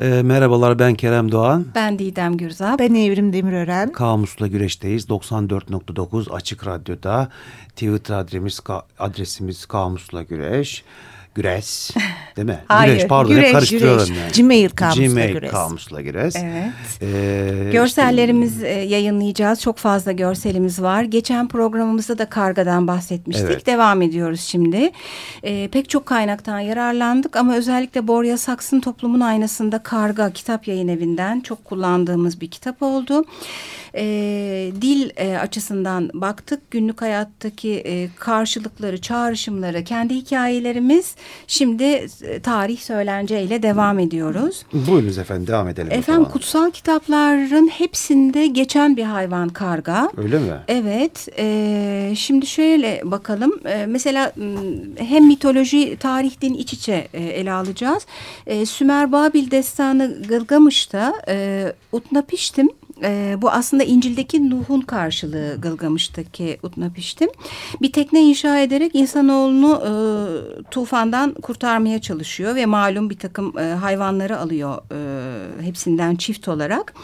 E, merhabalar ben Kerem Doğan. Ben Didem Gürzap. Ben Evrim Demirören. Kamusla Güreş'teyiz. 94.9 Açık Radyo'da. Twitter adresimiz, adresimiz Kamusla Güreş. Güres değil mi? Hayır, güreş pardon güreş, karıştırıyorum güreş. yani. Gmail kamusla Gmail güreş. kamusla güreş. Evet. Ee, Görsellerimiz e, yayınlayacağız. Çok fazla görselimiz var. Geçen programımızda da kargadan bahsetmiştik. Evet. Devam ediyoruz şimdi. E, pek çok kaynaktan yararlandık ama özellikle Borya Saks'ın Toplumun Aynasında Karga kitap yayın evinden çok kullandığımız bir kitap oldu. E, dil e, açısından baktık. Günlük hayattaki e, karşılıkları, çağrışımları, kendi hikayelerimiz şimdi e, tarih söylenceyle devam ediyoruz. Buyurunuz efendim devam edelim. Efendim kutsal kitapların hepsinde geçen bir hayvan karga. Öyle mi? Evet, e, şimdi şöyle bakalım. E, mesela hem mitoloji, tarih, din iç içe e, ele alacağız. E, Sümer Babil destanı Gılgamış'ta e, Utnapiştim e, bu aslında İncil'deki Nuh'un karşılığı Gılgamış'taki Utnapiştim. Bir tekne inşa ederek insanoğlunu e, tufandan kurtarmaya çalışıyor ve malum bir takım e, hayvanları alıyor e, hepsinden çift olarak.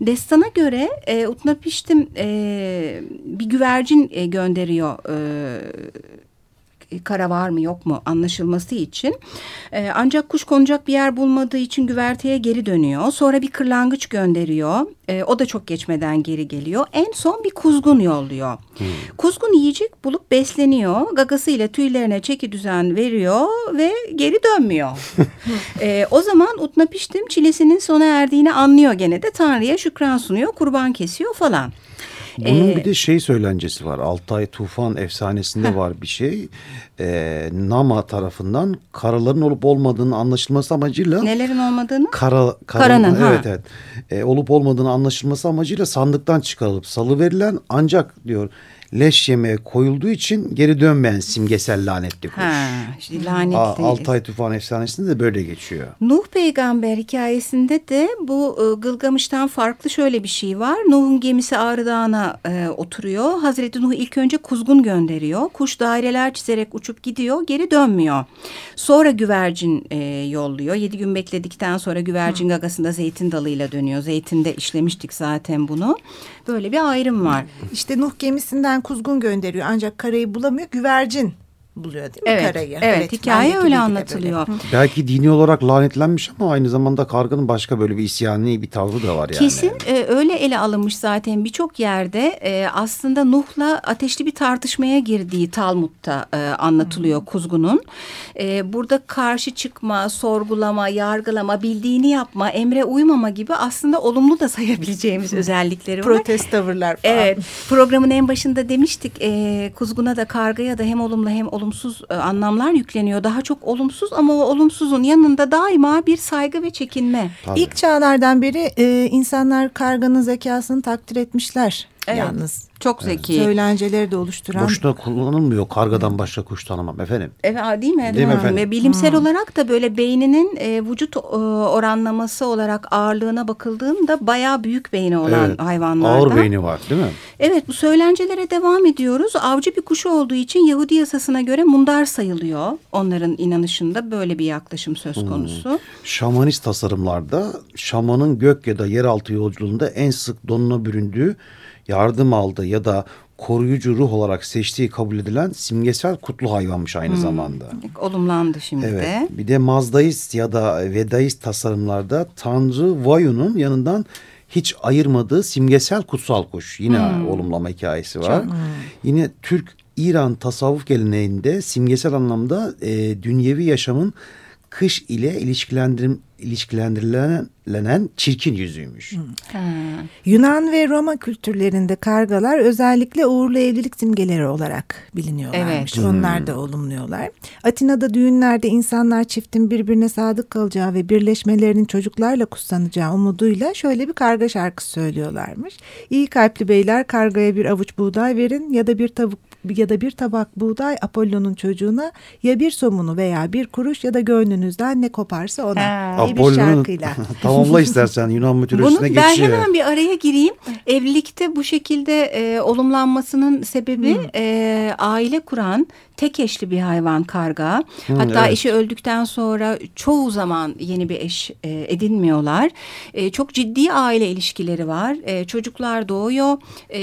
Destana göre e, Utnapiştim e, bir güvercin e, gönderiyor e, kara var mı yok mu anlaşılması için. Ee, ancak kuş konacak bir yer bulmadığı için güverteye geri dönüyor. Sonra bir kırlangıç gönderiyor. Ee, o da çok geçmeden geri geliyor. En son bir kuzgun yolluyor. Kuzgun yiyecek bulup besleniyor. Gagasıyla tüylerine çeki düzen veriyor ve geri dönmüyor. Ee, o zaman Utnapiştim çilesinin sona erdiğini anlıyor gene de Tanrı'ya şükran sunuyor. Kurban kesiyor falan. Bunun Ee, bir de şey söylencesi var. Altay Tufan efsanesinde var bir şey. Ee, Nama tarafından karaların olup olmadığını anlaşılması amacıyla Nelerin olmadığını? kara, Karanın, ha. evet evet Ee, olup olmadığını anlaşılması amacıyla sandıktan çıkarılıp salı verilen ancak diyor leş yemeğe koyulduğu için geri dönmeyen simgesel lanetli kuş. Ha, işte lanetli. A- Altay Tufan efsanesinde de böyle geçiyor. Nuh peygamber hikayesinde de bu e, Gılgamış'tan farklı şöyle bir şey var. Nuh'un gemisi Ağrı Dağı'na e, oturuyor. Hazreti Nuh ilk önce kuzgun gönderiyor. Kuş daireler çizerek uçup gidiyor, geri dönmüyor. Sonra güvercin e, yolluyor. Yedi gün bekledikten sonra güvercin gagasında zeytin dalıyla dönüyor. Zeytinde işlemiştik zaten bunu. Böyle bir ayrım var. İşte Nuh gemisinden kuzgun gönderiyor ancak karayı bulamıyor. Güvercin buluyor değil mi Evet, karayı? evet, hikaye bendeki öyle anlatılıyor. böyle. Belki dini olarak lanetlenmiş ama aynı zamanda karganın başka böyle bir isyani bir tavrı da var yani. Kesin e, öyle ele alınmış zaten birçok yerde e, aslında Nuh'la ateşli bir tartışmaya girdiği Talmud'da e, anlatılıyor Kuzgun'un. E, burada karşı çıkma, sorgulama, yargılama, bildiğini yapma, emre uymama gibi aslında olumlu da sayabileceğimiz özellikleri var. Protest tavırlar falan. Evet programın en başında demiştik e, kuzguna da kargaya da hem olumlu hem olumsuz e, anlamlar yükleniyor. Daha çok olumsuz ama o olumsuzun yanında daima bir saygı ve çekinme. Tabii. İlk çağlardan beri e, insanlar karganın zekasını takdir etmişler. Evet. Yalnız Çok zeki. söylenceleri de oluşturan. Boşuna kullanılmıyor. Kargadan başka kuş tanımam efendim. Evet değil mi? Değil mi Hı. efendim? Ve bilimsel olarak da böyle beyninin e, vücut e, oranlaması olarak ağırlığına bakıldığında bayağı büyük beyni olan Evet, hayvanlardan. Ağır beyni var değil mi? Evet bu söylencelere devam ediyoruz. Avcı bir kuşu olduğu için Yahudi yasasına göre mundar sayılıyor. Onların inanışında böyle bir yaklaşım söz konusu. Şamanist tasarımlarda şamanın gök ya da yeraltı yolculuğunda en sık donuna büründüğü, yardım aldığı ya da koruyucu ruh olarak seçtiği kabul edilen simgesel kutlu hayvanmış aynı zamanda. Olumlandı şimdi Evet. de. Bir de Mazdaist ya da Vedaist tasarımlarda Tanrı Vayu'nun yanından hiç ayırmadığı simgesel kutsal kuş. Yine olumlama hikayesi var. Yine Türk İran tasavvuf geleneğinde simgesel anlamda e, dünyevi yaşamın kış ile ilişkilendirim, ilişkilendirilen çirkin yüzüymüş. Ha. Yunan ve Roma kültürlerinde kargalar özellikle uğurlu evlilik simgeleri olarak biliniyorlarmış. Evet. Onlar da olumluyorlar. Atina'da düğünlerde insanlar çiftin birbirine sadık kalacağı ve birleşmelerinin çocuklarla kutsanacağı umuduyla şöyle bir karga şarkısı söylüyorlarmış. İyi kalpli beyler kargaya bir avuç buğday verin ya da bir tavuk ya da bir tabak buğday Apollon'un çocuğuna ya bir somunu veya bir kuruş ya da gönlünüzden ne koparsa ona Ha. Bir Apollon'un şarkıyla. tamamla istersen Yunan mitolojisine Bunu ben geçiyor. hemen bir araya gireyim. Evlilikte bu şekilde e, olumlanmasının sebebi e, aile kuran tek eşli bir hayvan karga. Hatta evet. eşi öldükten sonra çoğu zaman yeni bir eş e, edinmiyorlar. E, çok ciddi aile ilişkileri var. E, çocuklar doğuyor. E,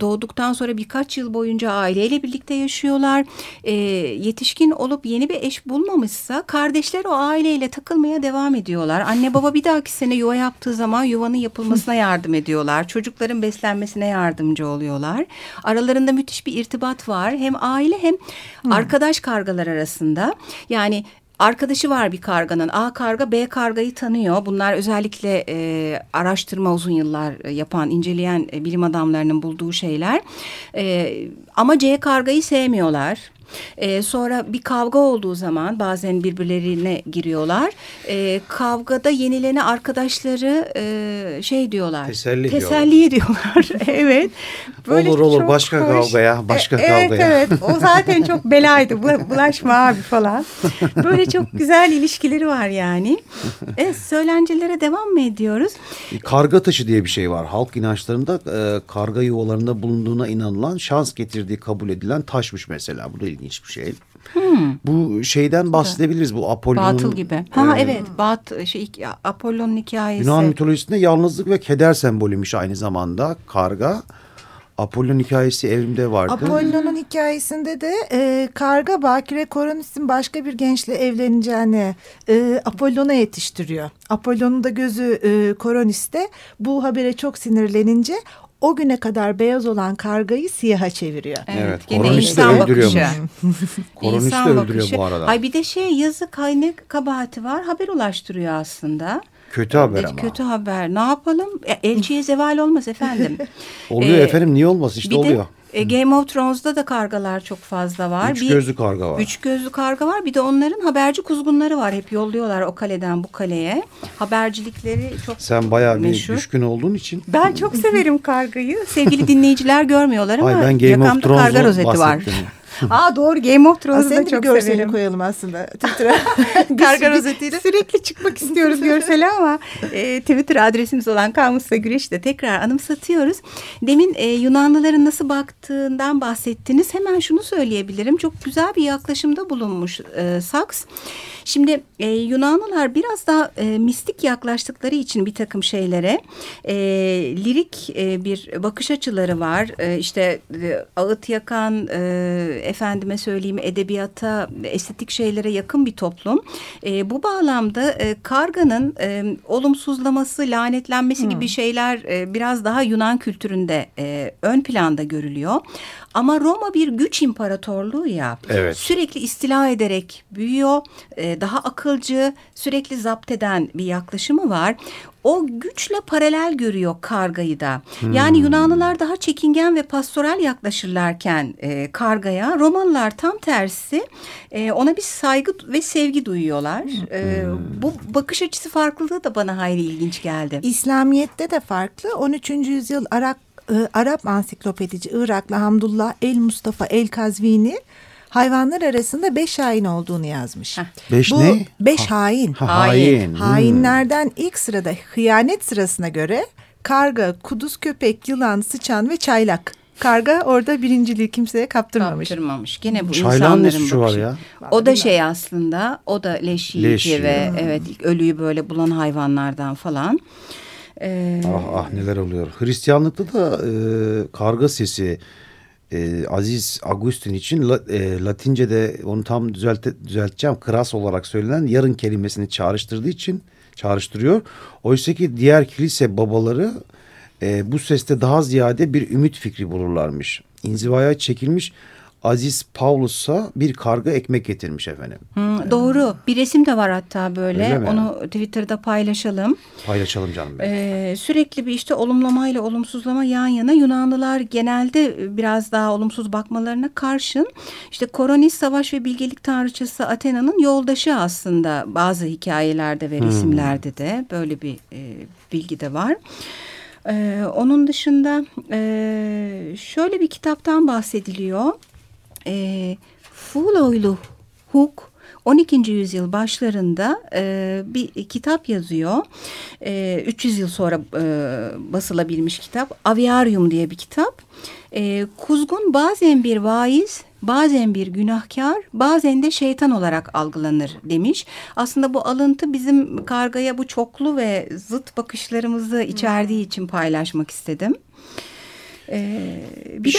doğduktan sonra birkaç yıl boyunca aileyle birlikte yaşıyorlar. E, yetişkin olup yeni bir eş bulmamışsa kardeşler o aileyle takılmaya devam ediyorlar. Anne baba bir dahaki sene yuva yaptığı zaman yuvanın yapılmasına yardım ediyorlar. Çocukların beslenmesine yardımcı oluyorlar. Aralarında müthiş bir irtibat var. Hem aile hem arkadaş kargalar arasında. Yani Arkadaşı var bir karganın. A karga B kargayı tanıyor. Bunlar özellikle e, araştırma uzun yıllar e, yapan, inceleyen e, bilim adamlarının bulduğu şeyler. E, ama C kargayı sevmiyorlar. E, sonra bir kavga olduğu zaman bazen birbirlerine giriyorlar. E, kavgada yenilene arkadaşları e, şey diyorlar. Teselli diyorlar. Teselli ediyorlar. evet. Olur, olur. çok Başka kavgaya, başka E, evet, kavgaya. Evet o zaten çok belaydı. Bu- Bulaşma abi falan. Böyle çok güzel ilişkileri var yani. Evet söylencelere devam mı ediyoruz? Karga taşı diye bir şey var. Halk inançlarında e, karga yuvalarında bulunduğuna inanılan şans getirdiği kabul edilen taşmış mesela. Bu da ilginç bir şey. Bu şeyden bahsedebiliriz. Bu Apollon'un Batıl gibi. Ha e, evet. Bat şey Apollon'un hikayesi. Yunan mitolojisinde yalnızlık ve keder sembolüymüş aynı zamanda karga. Apollon hikayesi evrimde vardı. Apollon'un hikayesinde de e, karga Bakire Koronis'in başka bir gençle evleneceğini e, Apollon'a yetiştiriyor. Apollon'un da gözü e, Koronis'te bu habere çok sinirlenince o güne kadar beyaz olan kargayı siyaha çeviriyor. Evet, gene Koronis de insan öldürüyormuş. bakışı. Koronis de öldürüyor bakışı. bu arada. Ay bir de şey yazık ay ne kabahati var haber ulaştırıyor aslında. Kötü haber Evet, ama. Kötü haber. Ne yapalım? E, Elçiye zeval olmaz efendim. Oluyor Ee, efendim niye olmasın işte bir oluyor. de e, Game of Thrones'da da kargalar çok fazla var. Üç Bir- gözlü karga var. Üç gözlü karga var. Bir de onların haberci kuzgunları var. Hep yolluyorlar o kaleden bu kaleye. Habercilikleri çok Sen bayağı bir meşhur. düşkün olduğun için. Ben çok severim kargayı. Sevgili dinleyiciler görmüyorlar ama Ay ben Game of yakamda karga rozeti var. Aa doğru Game of Thrones'u da çok görselini severim. koyalım aslında Twitter'a. karga rozetiyle. Sürekli çıkmak istiyoruz görsele ama e, Twitter adresimiz olan Kamusla Güreş'i de tekrar anımsatıyoruz. Demin e, Yunanlıların nasıl baktığından bahsettiniz. Hemen şunu söyleyebilirim. Çok güzel bir yaklaşımda bulunmuş e, Saks. Şimdi e, Yunanlılar biraz daha e, mistik yaklaştıkları için bir takım şeylere e, lirik e, bir bakış açıları var. E, işte e, ağıt yakan e, efendime söyleyeyim edebiyata, estetik şeylere yakın bir toplum. E, bu bağlamda e, karganın e, olumsuzlaması, lanetlenmesi gibi şeyler e, biraz daha Yunan kültüründe e, ön planda görülüyor. Ama Roma bir güç imparatorluğu ya. Evet. Sürekli istila ederek büyüyor. e, daha akılcı, sürekli zapt eden bir yaklaşımı var. O güçle paralel görüyor kargayı da. Yani Yunanlılar daha çekingen ve pastoral yaklaşırlarken e, kargaya, Romalılar tam tersi e, ona bir saygı ve sevgi duyuyorlar. E, bu bakış açısı farklılığı da bana hayli ilginç geldi. İslamiyet'te de farklı. 13. yüzyıl Arap, e, Arap ansiklopedici Iraklı Hamdullah El Mustafa El Kazvini hayvanlar arasında beş hain olduğunu yazmış. Beş Bu ne? beş hain. Ha, Hain. hain. Hmm. Hainlerden ilk sırada hıyanet sırasına göre karga, kuduz köpek, yılan, sıçan ve çaylak. Karga orada birinciliği kimseye kaptırmamış. Kaptırmamış. Gene bu Çaylağın ne insanların suçu var bakışı. ya? O da şey aslında o da leş yiyici Leş ve evet ölüyü böyle bulan hayvanlardan falan. Ee, Ah ah neler oluyor. Hristiyanlıkta da e, karga sesi e, Aziz Agustin için la, e, Latince'de onu tam düzelte, düzelteceğim. Kras olarak söylenen yarın kelimesini çağrıştırdığı için çağrıştırıyor. Oysa ki diğer kilise babaları e, bu seste daha ziyade bir ümit fikri bulurlarmış. İnzivaya çekilmiş Aziz Paulus'a bir karga ekmek getirmiş efendim. hı, doğru. Bir resim de var hatta böyle. Onu Twitter'da paylaşalım. Paylaşalım canım benim. Ee, sürekli bir işte olumlamayla olumsuzlama yan yana Yunanlılar genelde biraz daha olumsuz bakmalarına karşın işte Koronis savaş ve bilgelik tanrıçası Athena'nın yoldaşı aslında bazı hikayelerde ve resimlerde de böyle bir e, bilgi de var. Ee, onun dışında e, şöyle bir kitaptan bahsediliyor. E, Fuloylu Huk 12. yüzyıl başlarında e, bir kitap yazıyor. E, 300 yıl sonra e, basılabilmiş kitap. Aviarium diye bir kitap. E, kuzgun bazen bir vaiz, bazen bir günahkar, bazen de şeytan olarak algılanır demiş. Aslında bu alıntı bizim kargaya bu çoklu ve zıt bakışlarımızı içerdiği için paylaşmak istedim. Ee, bir,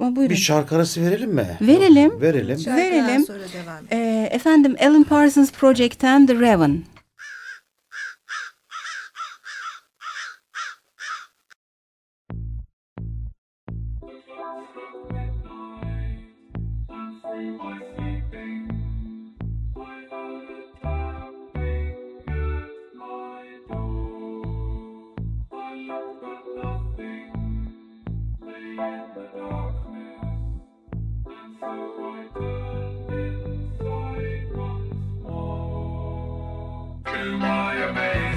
de, bir şarkı arası verelim mi? Verelim. Verelim. Verelim. Sonra devam ee, efendim Alan Parsons Project'ten The Raven. my amazing.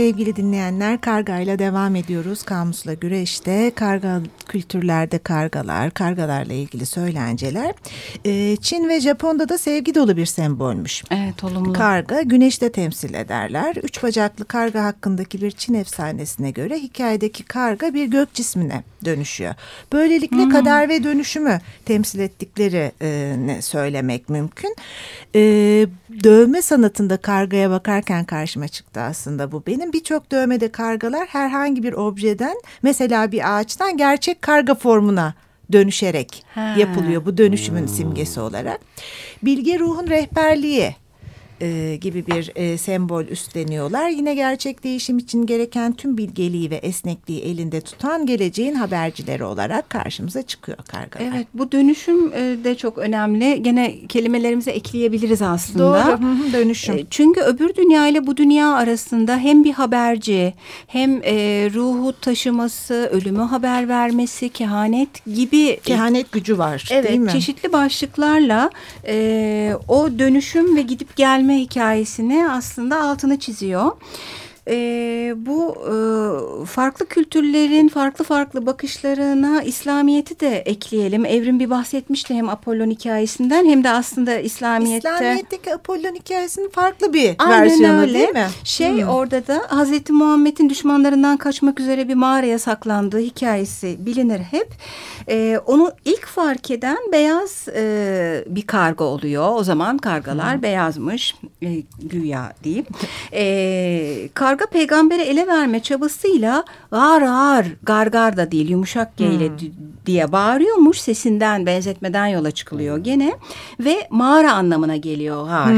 Sevgili dinleyenler kargayla devam ediyoruz. Kamusla güreşte karga kültürlerde kargalar, kargalarla ilgili söylenceler. Ee, Çin ve Japon'da da sevgi dolu bir sembolmüş. Evet olumlu. Karga güneşte temsil ederler. Üç bacaklı karga hakkındaki bir Çin efsanesine göre hikayedeki karga bir gök cismine dönüşüyor. Böylelikle hmm. kader ve dönüşümü temsil ettikleri e, söylemek mümkün. E, dövme sanatında kargaya bakarken karşıma çıktı aslında bu benim. Birçok dövmede kargalar herhangi bir objeden mesela bir ağaçtan gerçek karga formuna dönüşerek Ha. yapılıyor bu dönüşümün simgesi olarak. Bilge ruhun rehberliği e, gibi bir e, sembol üstleniyorlar. Yine gerçek değişim için gereken tüm bilgeliği ve esnekliği elinde tutan geleceğin habercileri olarak karşımıza çıkıyor kargalar. Evet bu dönüşüm e, de çok önemli. Gene kelimelerimize ekleyebiliriz aslında. Doğru. Dönüşüm. E, Çünkü öbür dünya ile bu dünya arasında hem bir haberci hem e, ruhu taşıması, ölümü haber vermesi, kehanet gibi Kehanet gücü var Evet, değil mi? çeşitli başlıklarla e, o dönüşüm ve gidip gelme hikayesini aslında altını çiziyor. E, bu e, farklı kültürlerin farklı farklı bakışlarına İslamiyet'i de ekleyelim. Evrim bir bahsetmişti hem Apollon hikayesinden hem de aslında İslamiyet'te. İslamiyet'teki Apollon hikayesinin farklı bir Aynen versiyonu öyle. değil mi? Şey Hmm. orada da Hazreti Muhammed'in düşmanlarından kaçmak üzere bir mağaraya saklandığı hikayesi bilinir hep. Ee, onu ilk fark eden beyaz e, bir karga oluyor. O zaman kargalar beyazmış e, güya diyeyim. Ee, karga peygambere ele verme çabasıyla ağır ağır gargar da değil yumuşak G ile d- diye bağırıyormuş sesinden benzetmeden yola çıkılıyor gene ve mağara anlamına geliyor har.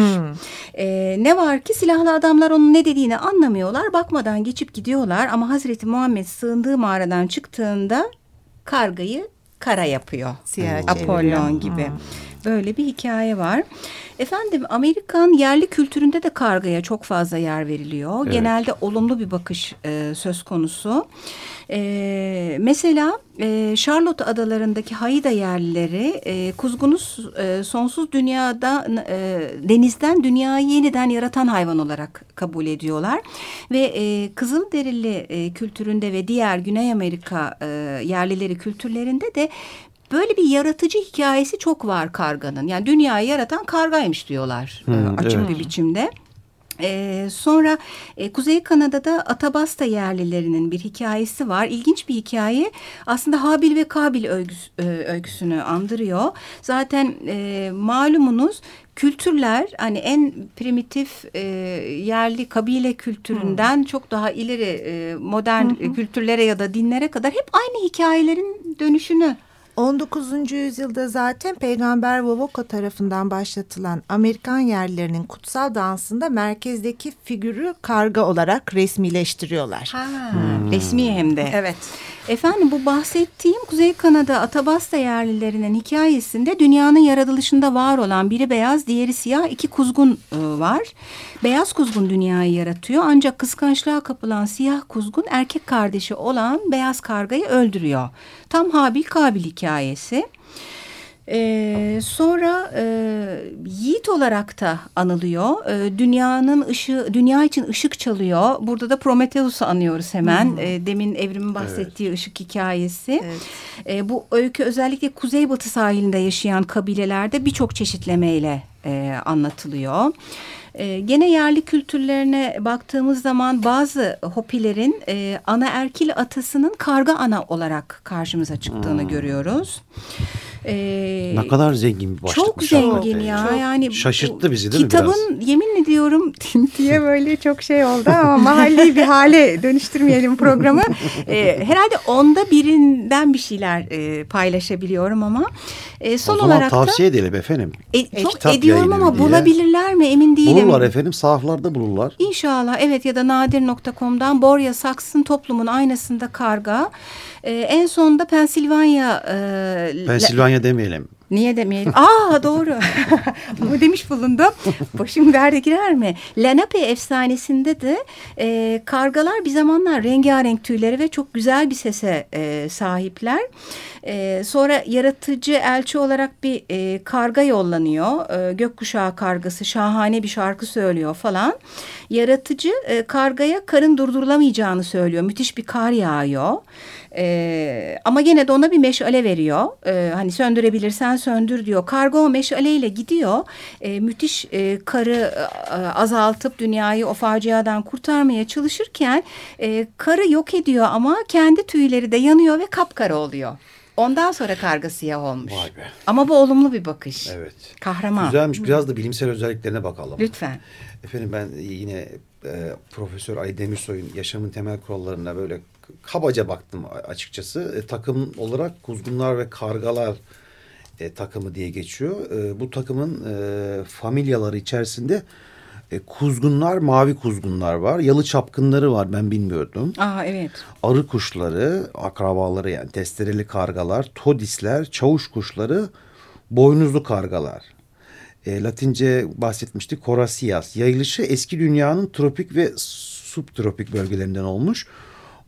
Ee, ne var ki silahlı adamlar onun ne dediğini anlamıyorlar bakmadan geçip gidiyorlar ama Hazreti Muhammed sığındığı mağaradan çıktığında kargayı kara yapıyor. Siyah Apollon çeviriyor. gibi. Böyle bir hikaye var. Efendim Amerikan yerli kültüründe de kargaya çok fazla yer veriliyor. Evet. Genelde olumlu bir bakış e, söz konusu. E, mesela e, Charlotte adalarındaki Haida yerlileri e, kuzgunu e, sonsuz dünyada e, denizden dünyayı yeniden yaratan hayvan olarak kabul ediyorlar. Ve e, Kızılderili e, kültüründe ve diğer Güney Amerika e, yerlileri kültürlerinde de Böyle bir yaratıcı hikayesi çok var karganın. Yani dünyayı yaratan kargaymış diyorlar Hmm, açık evet. bir biçimde. Ee, sonra e, Kuzey Kanada'da Atabasta yerlilerinin bir hikayesi var. İlginç bir hikaye. Aslında Habil ve Kabil öyküsü, e, öyküsünü andırıyor. Zaten e, malumunuz kültürler hani en primitif e, yerli kabile kültüründen çok daha ileri e, modern e, kültürlere ya da dinlere kadar hep aynı hikayelerin dönüşünü 19. yüzyılda zaten Peygamber Vovoko tarafından başlatılan Amerikan yerlilerinin kutsal dansında merkezdeki figürü karga olarak resmileştiriyorlar. Ha, resmi hem de. Evet. Efendim bu bahsettiğim Kuzey Kanada Atabasta yerlilerinin hikayesinde dünyanın yaratılışında var olan biri beyaz diğeri siyah iki kuzgun e, var. Beyaz kuzgun dünyayı yaratıyor ancak kıskançlığa kapılan siyah kuzgun erkek kardeşi olan beyaz kargayı öldürüyor. Tam Habil Kabil hikayesi. Ee, sonra e, yiğit olarak da anılıyor. Ee, dünyanın ışığı, dünya için ışık çalıyor. Burada da Prometheus'u anıyoruz hemen. Ee, demin Evrim'in bahsettiği ışık hikayesi. Evet. Ee, bu öykü özellikle kuzeybatı sahilinde yaşayan kabilelerde birçok çeşitlemeyle e, anlatılıyor. E, gene yerli kültürlerine baktığımız zaman bazı hopilerin e, ana erkil atasının karga ana olarak karşımıza çıktığını görüyoruz. E, Ne kadar zengin bir başlık. çok zengin ya. Çok. yani Şaşırttı bizi değil mi Kitabın yemin ediyorum diye böyle çok şey oldu ama mahalli bir hale dönüştürmeyelim programı. Ee, herhalde onda birinden bir şeyler e, paylaşabiliyorum ama e, son o zaman olarak tavsiye da edelim efendim. e, çok kitap ediyorum ama diye. bulabilirler mi emin değilim. Bulurlar efendim sahaflarda bulurlar. İnşallah evet ya da nadir.com'dan Borya Saks'ın toplumun aynasında karga. Ee, en sonunda Pensilvanya e, Pensilvanya demeyelim. Niye demeyelim? Aa doğru. Demiş bulundum. Başım derde girer mi? Lenape efsanesinde de e, kargalar bir zamanlar rengarenk tüyleri ve çok güzel bir sese e, sahipler. E, sonra yaratıcı elçi olarak bir e, karga yollanıyor. E, gökkuşağı kargası şahane bir şarkı söylüyor falan. Yaratıcı e, kargaya karın durdurulamayacağını söylüyor. Müthiş bir kar yağıyor. Ee, ama gene de ona bir meşale veriyor. Ee, hani söndürebilirsen söndür diyor. Kargo meşaleyle gidiyor. Ee, müthiş e, karı e, azaltıp dünyayı o faciadan kurtarmaya çalışırken e, karı yok ediyor ama kendi tüyleri de yanıyor ve kapkara oluyor. Ondan sonra karga siyah olmuş. Vay be. Ama bu olumlu bir bakış. Evet. Kahraman. Güzelmiş. Biraz da bilimsel özelliklerine bakalım. Lütfen. Efendim ben yine e, Profesör Ali Demirsoy'un yaşamın temel kurallarına böyle kabaca baktım açıkçası. E, takım olarak kuzgunlar ve kargalar e, takımı diye geçiyor. E, bu takımın e, familyaları içerisinde e, kuzgunlar, mavi kuzgunlar var. Yalı çapkınları var ben bilmiyordum. Aa evet. Arı kuşları, akrabaları yani testereli kargalar, todisler, çavuş kuşları, boynuzlu kargalar. E, Latince bahsetmiştik. Korasias. Yayılışı eski dünyanın tropik ve subtropik bölgelerinden olmuş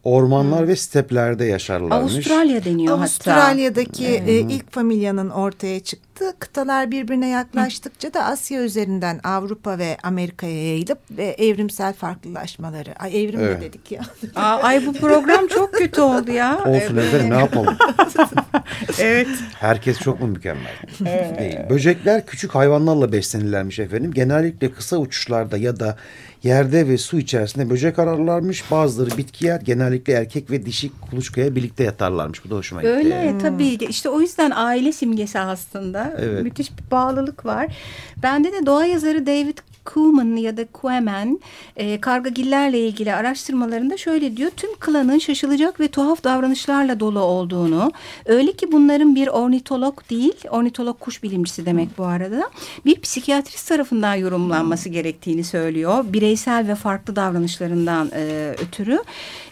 ormanlar hmm. ve steplerde yaşarlarmış. Avustralya deniyor Avustralya'daki hatta. e, ilk familyanın ortaya çıktı. Kıtalar birbirine yaklaştıkça da Asya üzerinden Avrupa ve Amerika'ya yayılıp ve evrimsel farklılaşmaları. Ay evrim evet. dedik ya. Aa, ay bu program çok kötü oldu ya. Olsun evet. efendim ne yapalım. evet. Herkes çok mu mükemmel? Evet. Değil. Böcekler küçük hayvanlarla beslenirlermiş efendim. Genellikle kısa uçuşlarda ya da yerde ve su içerisinde böcek ararlarmış. Bazıları bitki yer. Genellikle erkek ve dişi kuluçkaya birlikte yatarlarmış. Bu da hoşuma gitti. Öyle tabii. İşte o yüzden aile simgesi aslında. Evet. Müthiş bir bağlılık var. Bende de doğa yazarı David Kuhlman ya da Kuemen e, kargagillerle ilgili araştırmalarında şöyle diyor. Tüm klanın şaşılacak ve tuhaf davranışlarla dolu olduğunu öyle ki bunların bir ornitolog değil ornitolog kuş bilimcisi demek bu arada bir psikiyatrist tarafından yorumlanması gerektiğini söylüyor. Bireysel ve farklı davranışlarından e, ötürü.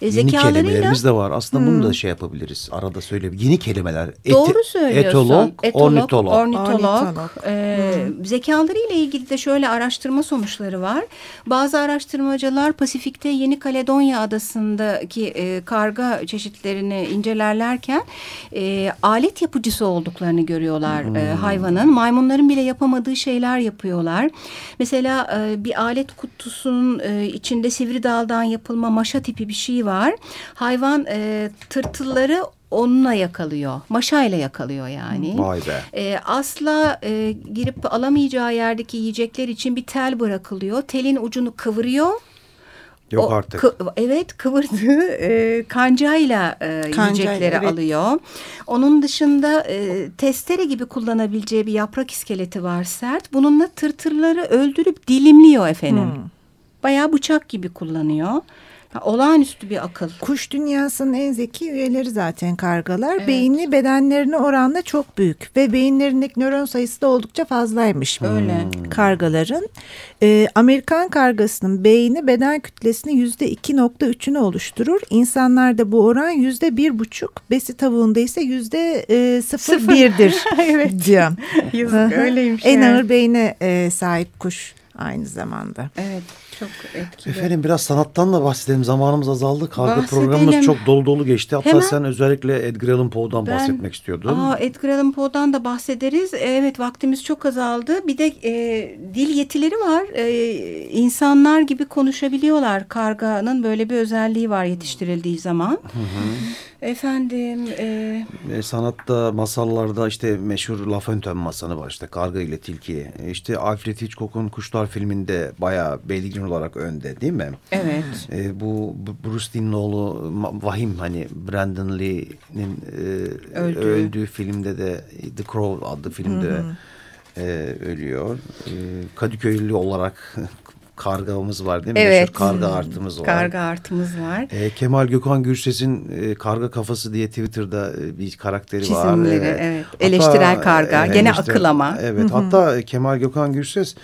E, Yeni kelimelerimiz de var. Aslında hmm. bunu da şey yapabiliriz. Arada söyleyebiliriz. Yeni kelimeler. Eti, Doğru söylüyorsun. Etolog, etolog ornitolog. ornitolog. ornitolog. E, hmm. Zekalarıyla ilgili de şöyle araştırma sonuçları var. Bazı araştırmacılar Pasifik'te Yeni Kaledonya adasındaki e, karga çeşitlerini incelerlerken e, alet yapıcısı olduklarını görüyorlar e, hmm. e, hayvanın. Maymunların bile yapamadığı şeyler yapıyorlar. Mesela e, bir alet kutusunun e, içinde sivri daldan yapılma maşa tipi bir şey var. Hayvan e, tırtılları onunla yakalıyor. Maşayla yakalıyor yani. Vay be. E, asla e, girip alamayacağı yerdeki yiyecekler için bir tel bırakılıyor. Telin ucunu kıvırıyor. Yok o, artık. Kı, evet kıvırdığı e, kancayla e, Kancayla, yiyecekleri evet. alıyor. Onun dışında e, testere gibi kullanabileceği bir yaprak iskeleti var sert. Bununla tırtırları öldürüp dilimliyor efendim. Hmm. Bayağı bıçak gibi kullanıyor. Olağanüstü bir akıl. Kuş dünyasının en zeki üyeleri zaten kargalar. Evet. Beyni bedenlerine oranla çok büyük ve beyinlerindeki nöron sayısı da oldukça fazlaymış. Öyle. Kargaların. Ee, Amerikan kargasının beyni beden kütlesinin yüzde iki nokta üçünü oluşturur. İnsanlarda bu oran yüzde bir buçuk. Besi tavuğunda ise yüzde e, sıfır birdir. evet. Diyor. Yazık öyleymiş. En ağır beyne e, sahip kuş aynı zamanda. Evet çok etkili. Efendim biraz sanattan da bahsedelim. Zamanımız azaldı. Karga programımız çok dolu dolu geçti. Hatta Hemen, sen özellikle Edgar Allan Poe'dan ben, bahsetmek istiyordun. Aa, Edgar Allan Poe'dan da bahsederiz. Evet vaktimiz çok azaldı. Bir de e, dil yetileri var. E, insanlar gibi konuşabiliyorlar. Karganın böyle bir özelliği var yetiştirildiği zaman. Hı hı. Efendim. E... E, sanatta, masallarda işte meşhur La Fontaine masanı var işte karga ile tilki. E, işte Alfred Hitchcock'un Kuşlar filminde bayağı belirgin olarak önde değil mi? Evet. E, bu Bruce Dean'in oğlu Vahim hani Brandon Lee'nin e, öldüğü. öldüğü filmde de The Crow adlı filmde hı hı. E, ölüyor. E, Kadıköylü olarak kargamız var değil mi? Evet. Meşhur karga artımız var. Karga artımız var. E, Kemal Gökhan Gürses'in e, karga kafası diye Twitter'da e, bir karakteri Çizimleri, var. Çizimleri evet. Hatta, Eleştirel karga. E, Gene eleştirel, akıl ama. Evet. Hatta Kemal Gökhan Gürses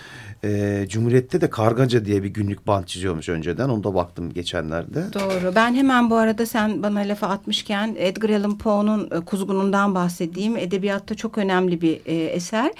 e, Cumhuriyet'te de Kargaca diye bir günlük bant çiziyormuş önceden. Onu da baktım geçenlerde. Doğru. Ben hemen bu arada sen bana lafa atmışken Edgar Allan Poe'nun e, Kuzgunundan bahsedeyim. Edebiyatta çok önemli bir e, eser.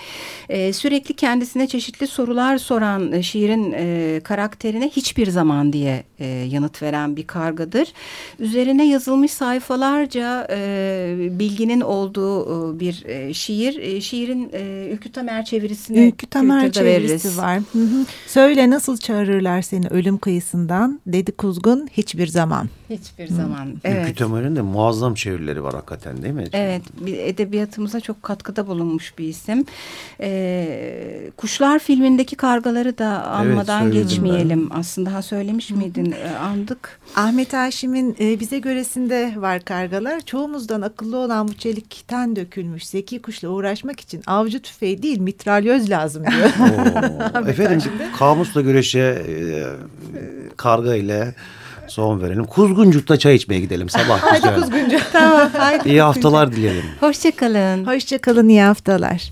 E, sürekli kendisine çeşitli sorular soran e, şiirin e, karakterine hiçbir zaman diye e, yanıt veren bir kargadır. Üzerine yazılmış sayfalarca e, bilginin olduğu e, bir e, şiir. E, şiirin e, Ülkü Tamer çevirisini Ülkü Tamer çevirisi var var. Hı hı. Söyle nasıl çağırırlar seni ölüm kıyısından? Dedi kuzgun hiçbir zaman. Hiçbir hı. zaman. Evet. Ülkü Tömer'in de muazzam çevirileri var hakikaten değil mi? Evet. Bir edebiyatımıza çok katkıda bulunmuş bir isim. Ee, Kuşlar filmindeki kargaları da anmadan evet, geçmeyelim. Ben. Aslında ha söylemiş miydin? Ee, andık. Ahmet Haşim'in e, bize göresinde var kargalar. Çoğumuzdan akıllı olan bu çelikten dökülmüş zeki kuşla uğraşmak için avcı tüfeği değil mitralyöz lazım diyor. Efendim kamusla güreşe e, karga ile Son verelim. Kuzguncuk'ta çay içmeye gidelim sabah Hadi güzel. kuzguncu. Tamam haydi. İyi haftalar dileyelim. Hoşçakalın. Hoşçakalın iyi haftalar.